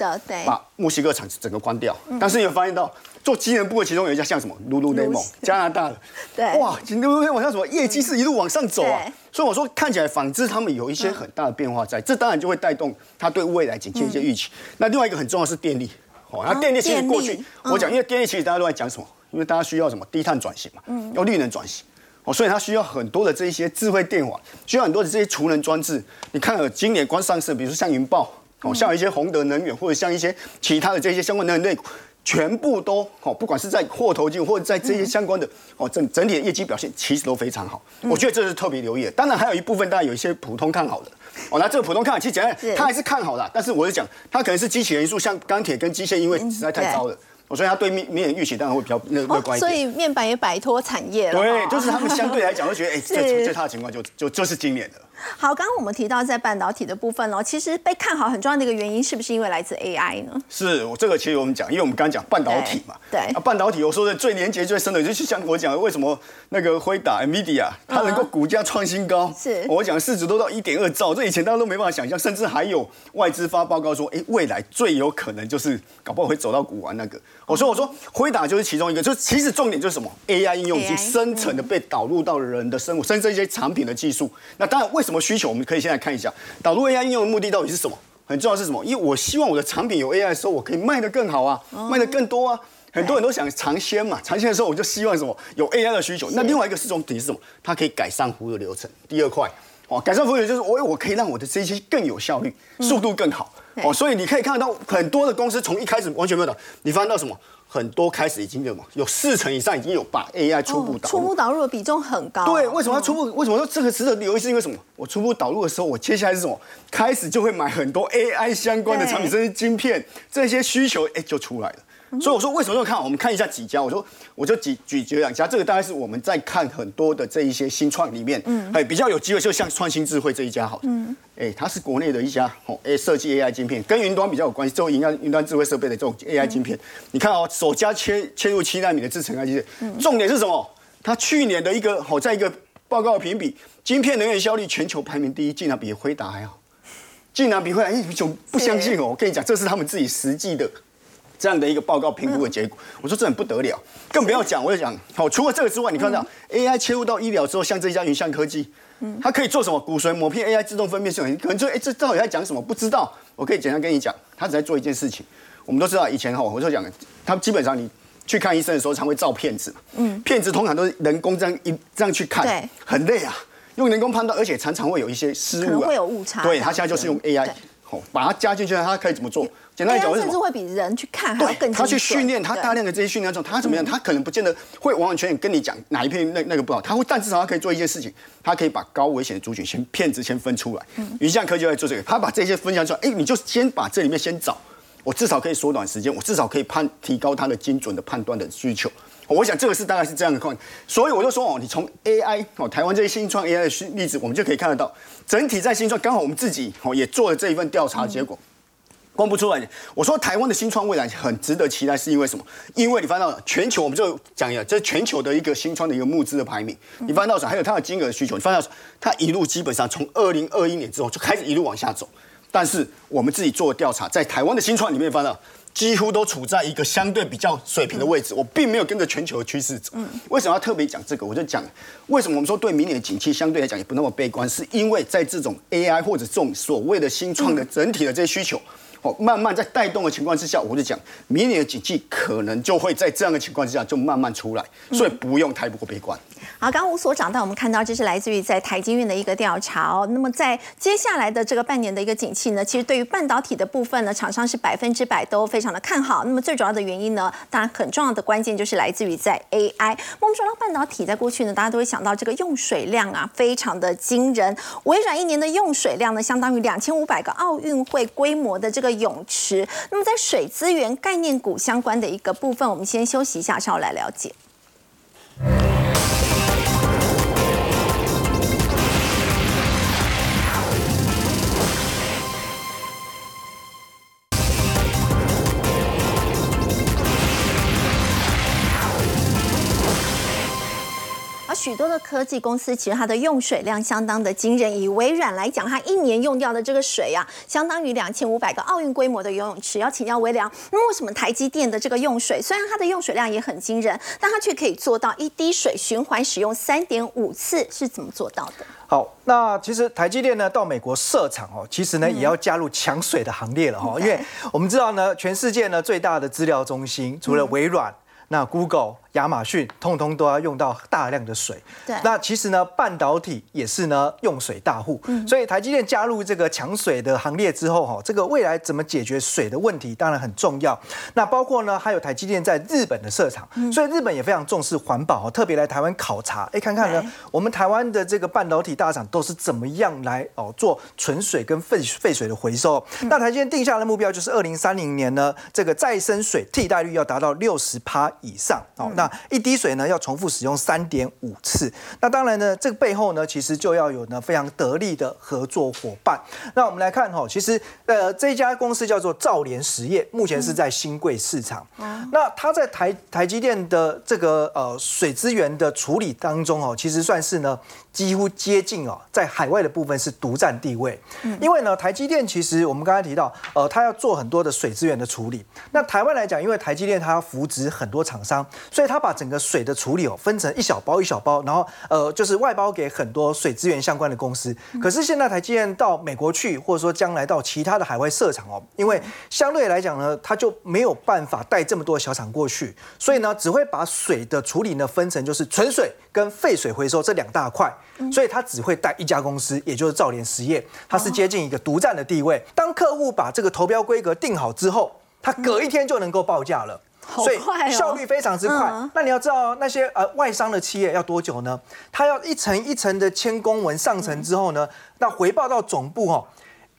把墨西哥厂整个关掉。但是你有发现到做机能部的其中有一家像什么 Lululemon 加拿大的，对，哇，Lululemon 像什么业绩是一路往上走啊。所以我说看起来纺织他们有一些很大的变化在，这当然就会带动他对未来景气一些预期。那另外一个很重要是电力。哦，那电力其实过去我讲，因为电力其实大家都在讲什么？因为大家需要什么低碳转型嘛，嗯，要绿能转型，哦，所以它需要很多的这一些智慧电网，需要很多的这些储能装置。你看，今年光上市，比如说像云豹，哦，像一些宏德能源，或者像一些其他的这些相关能源类股，全部都哦，不管是在货头进或者在这些相关的哦整整体的业绩表现，其实都非常好。我觉得这是特别留意的。当然还有一部分，当然有一些普通看好的。哦，那这个普通看好，其实讲他还是看好的，但是我是讲，他可能是机器元素，像钢铁跟机械，因为实在太糟了。我所以他对面面预期当然会比较乐乐观一点，所以面板也摆脱产业了。对，就是他们相对来讲会觉得，哎，最最差的情况就就就是今年的。好，刚刚我们提到在半导体的部分哦，其实被看好很重要的一个原因，是不是因为来自 AI 呢？是我这个其实我们讲，因为我们刚刚讲半导体嘛，对，啊，半导体我说的最连接最深的，就是像我讲为什么那个辉达 NVIDIA 它能够股价创新高，是我讲市值都到一点二兆，这以前大家都没办法想象，甚至还有外资发报告说，哎，未来最有可能就是搞不好会走到股王那个。我说我说辉达就是其中一个，就是其实重点就是什么 AI 应用已经深层的被导入到人的生活，甚至一些产品的技术。那当然为什么需求，我们可以现在看一下导入 AI 应用的目的到底是什么？很重要是什么？因为我希望我的产品有 AI 的时候，我可以卖得更好啊，卖得更多啊。很多人都想尝鲜嘛，尝鲜的时候我就希望什么有 AI 的需求。那另外一个是重点是什么？它可以改善服务的流程。第二块哦，改善服务流程就是我我可以让我的这些更有效率，速度更好。哦，所以你可以看得到很多的公司从一开始完全没有的，你发现到什么？很多开始已经有嘛，有四成以上已经有把 AI 初步导入，初步导入的比重很高。对，为什么要初步？为什么说这个值得留意？是因为什么？我初步导入的时候，我接下来是什么？开始就会买很多 AI 相关的产品，甚至晶片，这些需求，哎，就出来了。所以我说为什么要看？我们看一下几家。我说我就举举举两家。这个大概是我们在看很多的这一些新创里面，嗯，哎，比较有机会，就像创新智慧这一家好，嗯，哎，它是国内的一家哦，哎，设计 AI 晶片，跟云端比较有关系，做云端云端智慧设备的这种 AI 晶片。你看哦，首家切切入七纳米的制程 AI 晶片，重点是什么？它去年的一个好在一个报告评比，晶片能源效率全球排名第一，竟然比辉达还好，竟然比辉达，你就不相信哦？我跟你讲，这是他们自己实际的。这样的一个报告评估的结果，我说这很不得了，更不要讲。我就讲，好，除了这个之外，你看到 AI 切入到医疗之后，像这家云象科技，它可以做什么？骨髓抹片 AI 自动分辨系统，可能就哎，这到底在讲什么？不知道。我可以简单跟你讲，它只在做一件事情。我们都知道，以前哈，我就讲，它基本上你去看医生的时候，常会照片子，嗯，片子通常都是人工这样一这样去看，对，很累啊，用人工判断，而且常常会有一些失误，啊会有误差。对，它现在就是用 AI，好，把它加进去，它可以怎么做？简单讲，甚至会比人去看还要更他去训练，他大量的这些训练之后，他怎么样？他可能不见得会完完全全跟你讲哪一片那那个不好，他会，但至少他可以做一件事情，他可以把高危险的族群先骗子先分出来。云象科就在做这个，他把这些分享出来，哎，你就先把这里面先找，我至少可以缩短时间，我至少可以判提高他的精准的判断的需求。我想这个是大概是这样的况，所以我就说哦，你从 AI 哦，台湾这些新创 AI 的例子，我们就可以看得到，整体在新创刚好我们自己哦也做了这一份调查结果。公布出来，我说台湾的新创未来很值得期待，是因为什么？因为你翻到全球，我们就讲一下，这是全球的一个新创的一个募资的排名。你翻到什还有它的金额需求，你翻到它一路基本上从二零二一年之后就开始一路往下走。但是我们自己做的调查，在台湾的新创里面翻到，几乎都处在一个相对比较水平的位置。我并没有跟着全球的趋势走。为什么要特别讲这个？我就讲为什么我们说对明年的景气相对来讲也不那么悲观，是因为在这种 AI 或者这种所谓的新创的整体的这些需求。慢慢在带动的情况之下，我就讲，明年的景气可能就会在这样的情况之下就慢慢出来，所以不用太过悲观。好，刚刚吴所长带我们看到，这是来自于在台积院的一个调查哦。那么在接下来的这个半年的一个景气呢，其实对于半导体的部分呢，厂商是百分之百都非常的看好。那么最主要的原因呢，当然很重要的关键就是来自于在 AI。我们说到半导体，在过去呢，大家都会想到这个用水量啊，非常的惊人。微软一年的用水量呢，相当于两千五百个奥运会规模的这个泳池。那么在水资源概念股相关的一个部分，我们先休息一下，稍后来了解。许多的科技公司其实它的用水量相当的惊人。以微软来讲，它一年用掉的这个水啊，相当于两千五百个奥运规模的游泳池。要请教微良，那么为什么台积电的这个用水，虽然它的用水量也很惊人，但它却可以做到一滴水循环使用三点五次，是怎么做到的？好，那其实台积电呢到美国设厂哦，其实呢也要加入抢水的行列了哈，因为我们知道呢，全世界呢最大的资料中心除了微软。那 Google、亚马逊，通通都要用到大量的水。对，那其实呢，半导体也是呢用水大户，所以台积电加入这个抢水的行列之后，哈，这个未来怎么解决水的问题，当然很重要。那包括呢，还有台积电在日本的设厂，所以日本也非常重视环保，特别来台湾考察，哎，看看呢，我们台湾的这个半导体大厂都是怎么样来哦做纯水跟废废水的回收。那台积电定下的目标就是二零三零年呢，这个再生水替代率要达到六十趴以上哦。那一滴水呢要重复使用三点五次。那当然呢，这个背后呢，其实就要有呢非常得力的合作伙伴。那我们来看哈，其实呃这家公司叫做兆联实业，目前是在新贵市场。那它在台台积电的这个呃水资源的处理当中哦，其实算是呢。几乎接近哦，在海外的部分是独占地位。嗯，因为呢，台积电其实我们刚才提到，呃，它要做很多的水资源的处理。那台湾来讲，因为台积电它要扶植很多厂商，所以它把整个水的处理哦分成一小包一小包，然后呃就是外包给很多水资源相关的公司。可是现在台积电到美国去，或者说将来到其他的海外设厂哦，因为相对来讲呢，他就没有办法带这么多小厂过去，所以呢，只会把水的处理呢分成就是纯水跟废水回收这两大块。所以他只会带一家公司，也就是兆联实业，它是接近一个独占的地位。当客户把这个投标规格定好之后，他隔一天就能够报价了，所以效率非常之快。那你要知道，那些呃外商的企业要多久呢？它要一层一层的签公文上层之后呢，那回报到总部哦，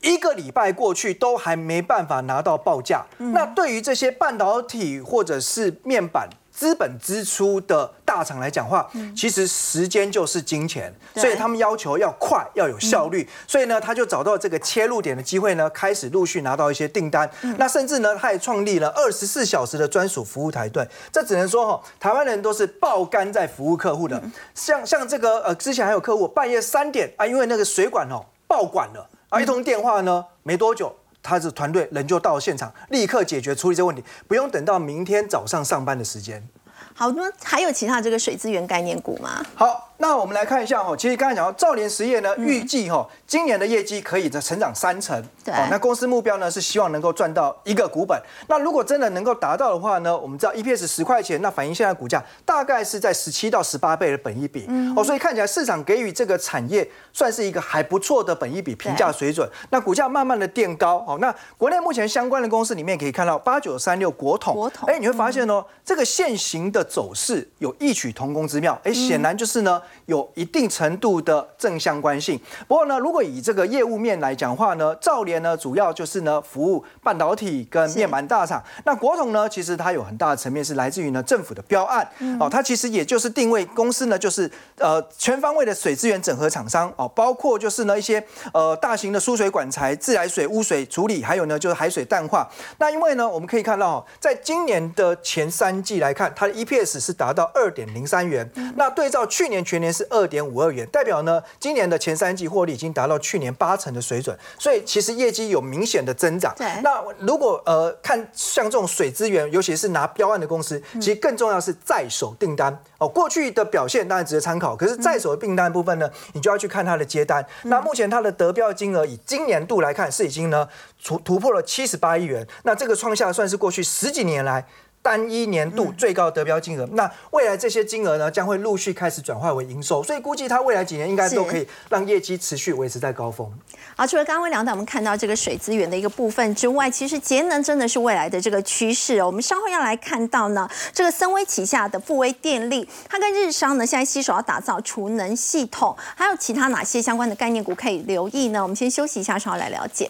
一个礼拜过去都还没办法拿到报价。那对于这些半导体或者是面板。资本支出的大厂来讲话，其实时间就是金钱，所以他们要求要快，要有效率。所以呢，他就找到这个切入点的机会呢，开始陆续拿到一些订单。那甚至呢，他也创立了二十四小时的专属服务台队。这只能说哈，台湾人都是爆肝在服务客户的。像像这个呃，之前还有客户半夜三点啊，因为那个水管哦爆管了啊，一通电话呢，没多久。他的团队人就到现场，立刻解决处理这个问题，不用等到明天早上上班的时间。好，那还有其他这个水资源概念股吗？好。那我们来看一下哈，其实刚才讲到兆联实业呢，预计哈今年的业绩可以在成长三成，对，那公司目标呢是希望能够赚到一个股本。那如果真的能够达到的话呢，我们知道 EPS 十块钱，那反映现在股价大概是在十七到十八倍的本益比，哦，所以看起来市场给予这个产业算是一个还不错的本益比评价水准。那股价慢慢的垫高，哦，那国内目前相关的公司里面可以看到八九三六国统，国统，哎，你会发现哦，这个现行的走势有异曲同工之妙，哎，显然就是呢。有一定程度的正相关性。不过呢，如果以这个业务面来讲话呢，兆联呢主要就是呢服务半导体跟面板大厂。那国统呢，其实它有很大的层面是来自于呢政府的标案哦，它其实也就是定位公司呢，就是呃全方位的水资源整合厂商哦，包括就是呢一些呃大型的输水管材、自来水污水处理，还有呢就是海水淡化。那因为呢，我们可以看到，在今年的前三季来看，它的 EPS 是达到二点零三元。那对照去年全年。是二点五二元，代表呢，今年的前三季获利已经达到去年八成的水准，所以其实业绩有明显的增长。对，那如果呃看像这种水资源，尤其是拿标案的公司，其实更重要是在手订单哦。过去的表现当然值得参考，可是在手的订单部分呢，你就要去看它的接单。那目前它的得标金额以今年度来看，是已经呢突突破了七十八亿元，那这个创下算是过去十几年来。单一年度最高得标金额，那未来这些金额呢，将会陆续开始转化为营收，所以估计它未来几年应该都可以让业绩持续维持在高峰。好，除了刚刚两导我们看到这个水资源的一个部分之外，其实节能真的是未来的这个趋势哦。我们稍后要来看到呢，这个森威旗下的富威电力，它跟日商呢现在携手要打造储能系统，还有其他哪些相关的概念股可以留意呢？我们先休息一下，稍后来了解。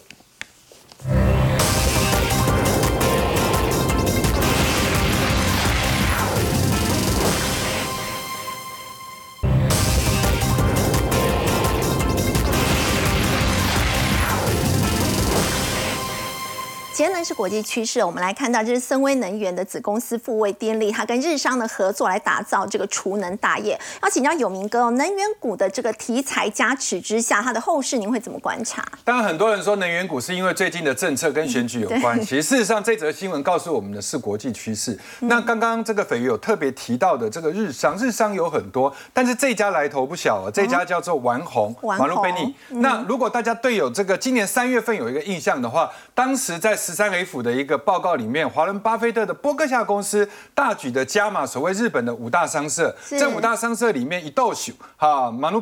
节能是国际趋势，我们来看到这是森威能源的子公司富卫电力，它跟日商的合作来打造这个储能大业。要请教有明哥哦，能源股的这个题材加持之下，它的后市您会怎么观察？当然，很多人说能源股是因为最近的政策跟选举有关，其实事实上这则新闻告诉我们的是国际趋势。那刚刚这个斐鱼有特别提到的这个日商，日商有很多，但是这家来头不小啊，这家叫做丸红，马路贝尼。那如果大家对有这个今年三月份有一个印象的话，当时在十三 F 的一个报告里面，华伦巴菲特的波克夏公司大举的加码所谓日本的五大商社，这五大商社里面，一到手哈马努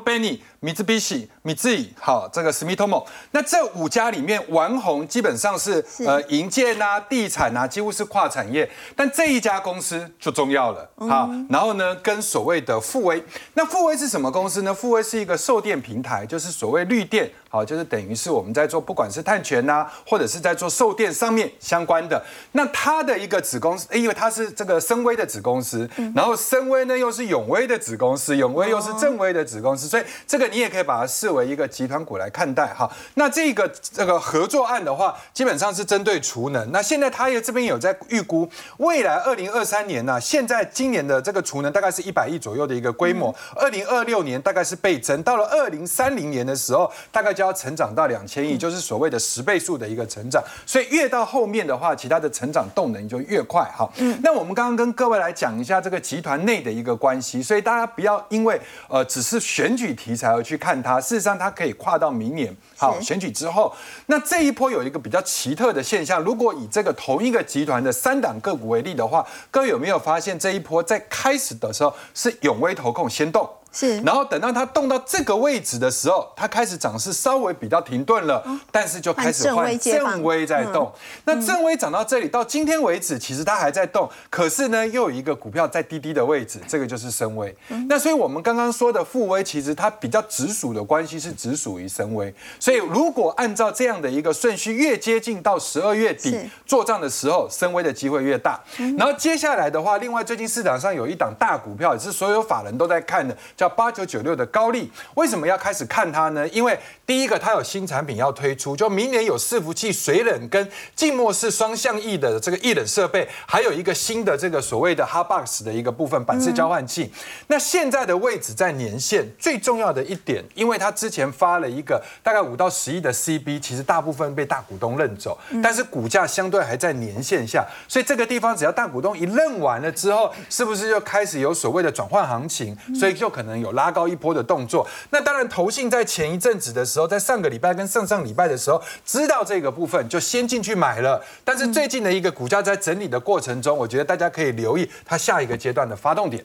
米兹比西、米兹以，好，这个史密托莫，那这五家里面，玩红基本上是呃营建啊、地产啊，几乎是跨产业。但这一家公司就重要了，好，然后呢，跟所谓的富威，那富威是什么公司呢？富威是一个售电平台，就是所谓绿电，好，就是等于是我们在做不管是碳权呐，或者是在做售电上面相关的。那它的一个子公司，因为它是这个深威的子公司，然后深威呢又是永威的子公司，永威又是正威的子公司，所以这个。你也可以把它视为一个集团股来看待哈。那这个这个合作案的话，基本上是针对储能。那现在他也这边有在预估，未来二零二三年呢，现在今年的这个储能大概是一百亿左右的一个规模。二零二六年大概是倍增，到了二零三零年的时候，大概就要成长到两千亿，就是所谓的十倍数的一个成长。所以越到后面的话，其他的成长动能就越快哈。嗯。那我们刚刚跟各位来讲一下这个集团内的一个关系，所以大家不要因为呃只是选举题材而。去看它，事实上它可以跨到明年好选举之后。那这一波有一个比较奇特的现象，如果以这个同一个集团的三档个股为例的话，各位有没有发现这一波在开始的时候是永威投控先动？是，然后等到它动到这个位置的时候，它开始涨势稍微比较停顿了，但是就开始换正威在动。那正威涨到这里，到今天为止，其实它还在动，可是呢，又有一个股票在低低的位置，这个就是升威。那所以我们刚刚说的富威，其实它比较直属的关系是直属于升威。所以如果按照这样的一个顺序，越接近到十二月底做账的时候，升威的机会越大。然后接下来的话，另外最近市场上有一档大股票，也是所有法人都在看的，叫。八九九六的高利为什么要开始看它呢？因为第一个，它有新产品要推出，就明年有伺服器水冷跟静默式双向翼的这个翼冷设备，还有一个新的这个所谓的 Hubbox 的一个部分板式交换器。那现在的位置在年线，最重要的一点，因为它之前发了一个大概五到十亿的 CB，其实大部分被大股东认走，但是股价相对还在年线下，所以这个地方只要大股东一认完了之后，是不是就开始有所谓的转换行情？所以就可能。有拉高一波的动作，那当然投信在前一阵子的时候，在上个礼拜跟上上礼拜的时候，知道这个部分就先进去买了。但是最近的一个股价在整理的过程中，我觉得大家可以留意它下一个阶段的发动点。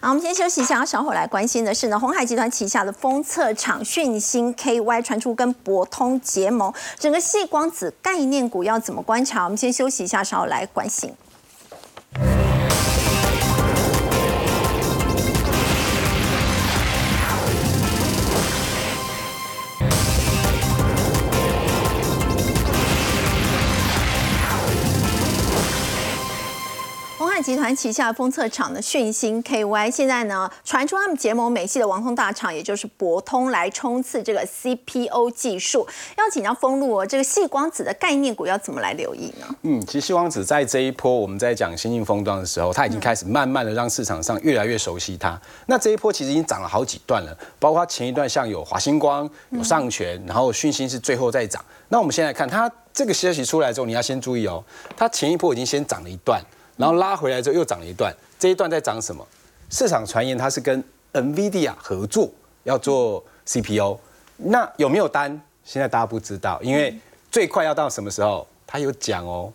好，我们先休息一下，稍后来关心的是呢，红海集团旗下的封测厂讯星 KY 传出跟博通结盟，整个细光子概念股要怎么观察？我们先休息一下，稍后来关心。集团旗下封测厂的讯星 KY，现在呢传出他们结盟美系的网通大厂，也就是博通来冲刺这个 CPO 技术。要请教封路哦，这个细光子的概念股要怎么来留意呢？嗯，其实细光子在这一波我们在讲先进封装的时候，它已经开始慢慢的让市场上越来越熟悉它。那这一波其实已经涨了好几段了，包括前一段像有华星光、有上权，然后讯星是最后再涨。那我们现在看它这个消息出来之后，你要先注意哦，它前一波已经先涨了一段。然后拉回来之后又涨了一段，这一段在涨什么？市场传言它是跟 NVIDIA 合作要做 CPU，那有没有单？现在大家不知道，因为最快要到什么时候？他有讲哦，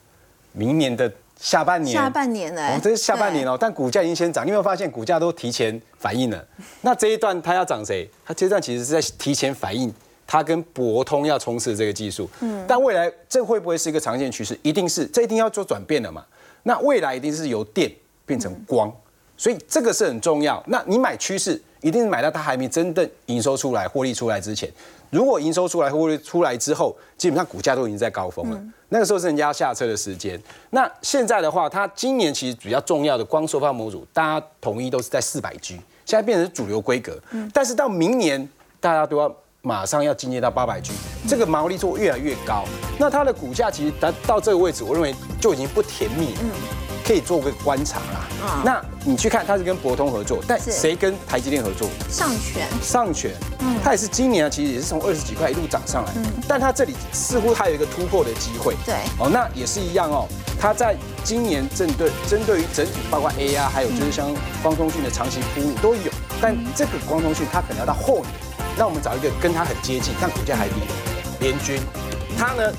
明年的下半年。下半年呢？这是下半年哦，但股价已经先涨，你有没有发现股价都提前反应了？那这一段它要涨谁？它这一段其实是在提前反应，它跟博通要冲刺这个技术。嗯。但未来这会不会是一个长线趋势？一定是，这一定要做转变了嘛。那未来一定是由电变成光，所以这个是很重要。那你买趋势，一定是买到它还没真正营收出来、获利出来之前。如果营收出来、获利出来之后，基本上股价都已经在高峰了，那个时候是人家下车的时间。那现在的话，它今年其实比较重要的光收发模组，大家统一都是在四百 G，现在变成主流规格。但是到明年，大家都要。马上要进阶到八百 G，这个毛利做越来越高，那它的股价其实达到这个位置，我认为就已经不甜蜜了，可以做个观察啦。那你去看，它是跟博通合作，但谁跟台积电合作？上权。上权，嗯，它也是今年啊，其实也是从二十几块一路涨上来，但它这里似乎还有一个突破的机会。对，哦，那也是一样哦，它在今年针对针对于整体，包括 AI，还有就是像光通讯的长期铺路都有，但这个光通讯它可能要到后年。那我们找一个跟它很接近，但股价还低的联军，它呢